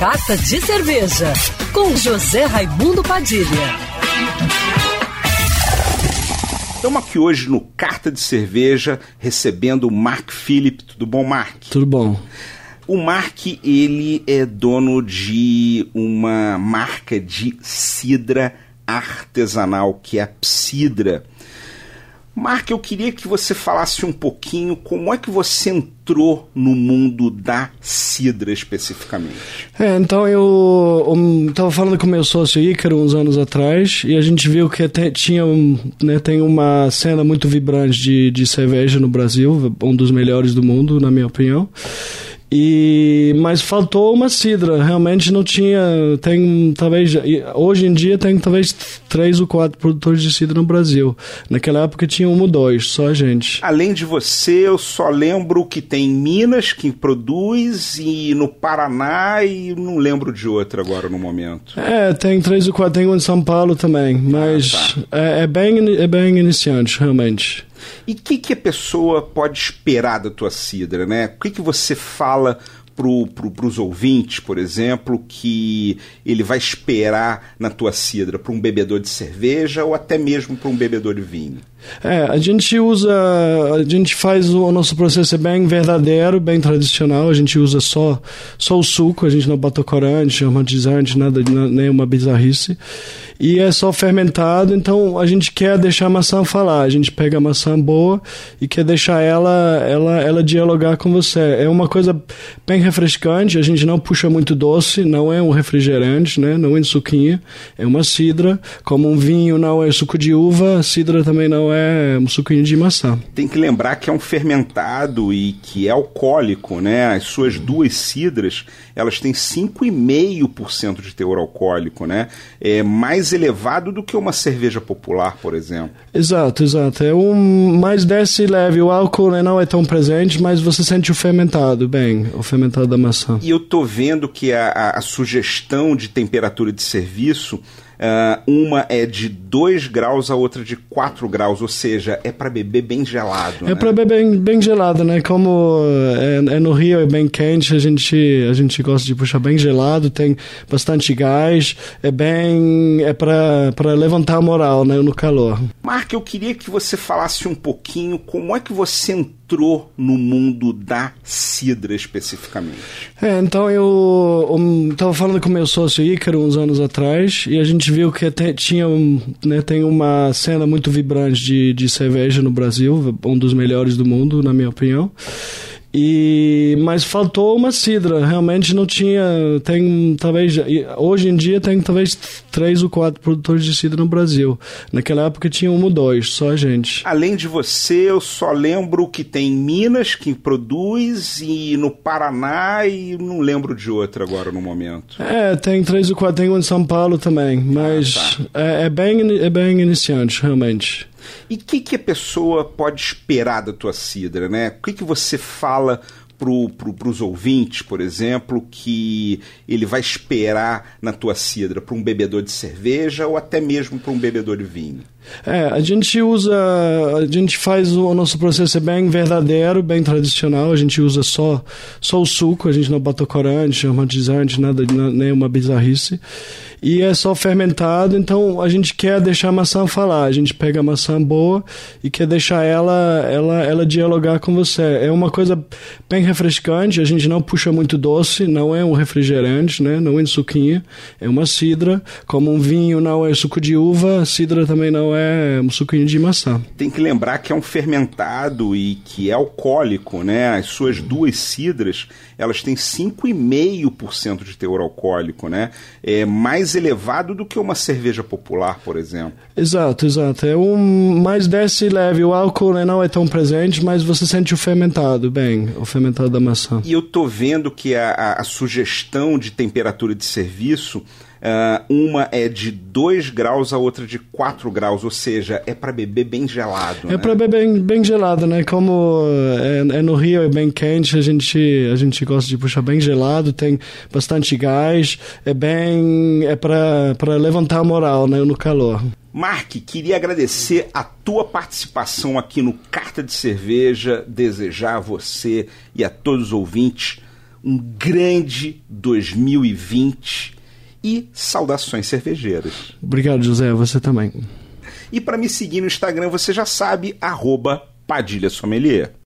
Carta de Cerveja, com José Raimundo Padilha. Estamos aqui hoje no Carta de Cerveja, recebendo o Mark Philip. Tudo bom, Mark? Tudo bom. O Mark, ele é dono de uma marca de cidra artesanal, que é a Psidra. Mark, eu queria que você falasse um pouquinho como é que você entrou no mundo da cidra especificamente. É, então eu estava falando com meu sócio Ícaro uns anos atrás e a gente viu que te, tinha né, tem uma cena muito vibrante de, de cerveja no Brasil, um dos melhores do mundo, na minha opinião. E mas faltou uma cidra, realmente não tinha, tem talvez hoje em dia tem talvez três ou quatro produtores de cidra no Brasil. Naquela época tinha um ou dois, só a gente. Além de você, eu só lembro que tem Minas que produz e no Paraná e não lembro de outra agora no momento. É, tem três ou quatro, tem um em São Paulo também, mas ah, tá. é, é, bem é bem iniciante realmente. E o que, que a pessoa pode esperar da tua cidra, né? O que, que você fala para os ouvintes, por exemplo, que ele vai esperar na tua cidra para um bebedor de cerveja ou até mesmo para um bebedor de vinho? É, a gente usa, a gente faz o, nosso processo bem verdadeiro, bem tradicional. A gente usa só, só o suco, a gente não bota corante, aromatizante, nada, nenhuma bizarrice. E é só fermentado, então a gente quer deixar a maçã falar. A gente pega a maçã boa e quer deixar ela, ela, ela dialogar com você. É uma coisa bem refrescante, a gente não puxa muito doce, não é um refrigerante, né? Não é um suquinho, é uma cidra. Como um vinho não é suco de uva, cidra também não é um suquinho de maçã. Tem que lembrar que é um fermentado e que é alcoólico, né? As suas duas cidras, elas têm 5,5% de teor alcoólico, né? É mais elevado do que uma cerveja popular, por exemplo. Exato, exato. É um mais desce leve. O álcool né, não é tão presente, mas você sente o fermentado, bem, o fermentado da maçã. E eu tô vendo que a, a, a sugestão de temperatura de serviço Uh, uma é de 2 graus, a outra de 4 graus, ou seja, é para beber bem gelado. É né? para beber bem, bem gelado, né? Como é, é, no Rio é bem quente, a gente, a gente gosta de puxar bem gelado, tem bastante gás, é bem. é para levantar a moral né, no calor. Mark, eu queria que você falasse um pouquinho como é que você entrou no mundo da cidra especificamente. É, então eu estava falando com meu sócio Ícaro uns anos atrás e a gente viu que te, tinha né, tem uma cena muito vibrante de, de cerveja no Brasil, um dos melhores do mundo, na minha opinião. E mas faltou uma cidra, realmente não tinha, tem talvez hoje em dia tem talvez três ou quatro produtores de cidra no Brasil. Naquela época tinha um ou dois, só a gente. Além de você, eu só lembro que tem Minas que produz e no Paraná e não lembro de outra agora no momento. É, tem três ou quatro, tem um em São Paulo também, mas ah, tá. é, é, bem é bem iniciante, realmente. E o que, que a pessoa pode esperar da tua cidra, né? O que, que você fala para pro, os ouvintes, por exemplo, que ele vai esperar na tua cidra para um bebedor de cerveja ou até mesmo para um bebedor de vinho? É, a gente usa, a gente faz o, o nosso processo é bem verdadeiro, bem tradicional. A gente usa só, só o suco, a gente não bota corante, aromatizante, nada, nenhuma bizarrice. E é só fermentado, então a gente quer deixar a maçã falar. A gente pega a maçã boa e quer deixar ela, ela, ela dialogar com você. É uma coisa bem refrescante. A gente não puxa muito doce, não é um refrigerante, né? Não é um suquinho, é uma cidra. Como um vinho não é suco de uva, cidra também não é um suquinho de maçã. Tem que lembrar que é um fermentado e que é alcoólico, né? As suas duas cidras, elas têm 5,5% de teor alcoólico, né? É mais elevado do que uma cerveja popular, por exemplo. Exato, exato. É um mais desce leve. O álcool né, não é tão presente, mas você sente o fermentado, bem, o fermentado da maçã. E eu tô vendo que a, a, a sugestão de temperatura de serviço Uh, uma é de 2 graus, a outra de 4 graus, ou seja, é para beber bem gelado. É né? para beber bem, bem gelado, né? Como é, é, no Rio é bem quente, a gente, a gente gosta de puxar bem gelado, tem bastante gás, é bem. é para levantar a moral né, no calor. Mark, queria agradecer a tua participação aqui no Carta de Cerveja, desejar a você e a todos os ouvintes um grande 2020 e saudações cervejeiras. Obrigado, José. Você também. E para me seguir no Instagram, você já sabe, arroba Padilha Sommelier.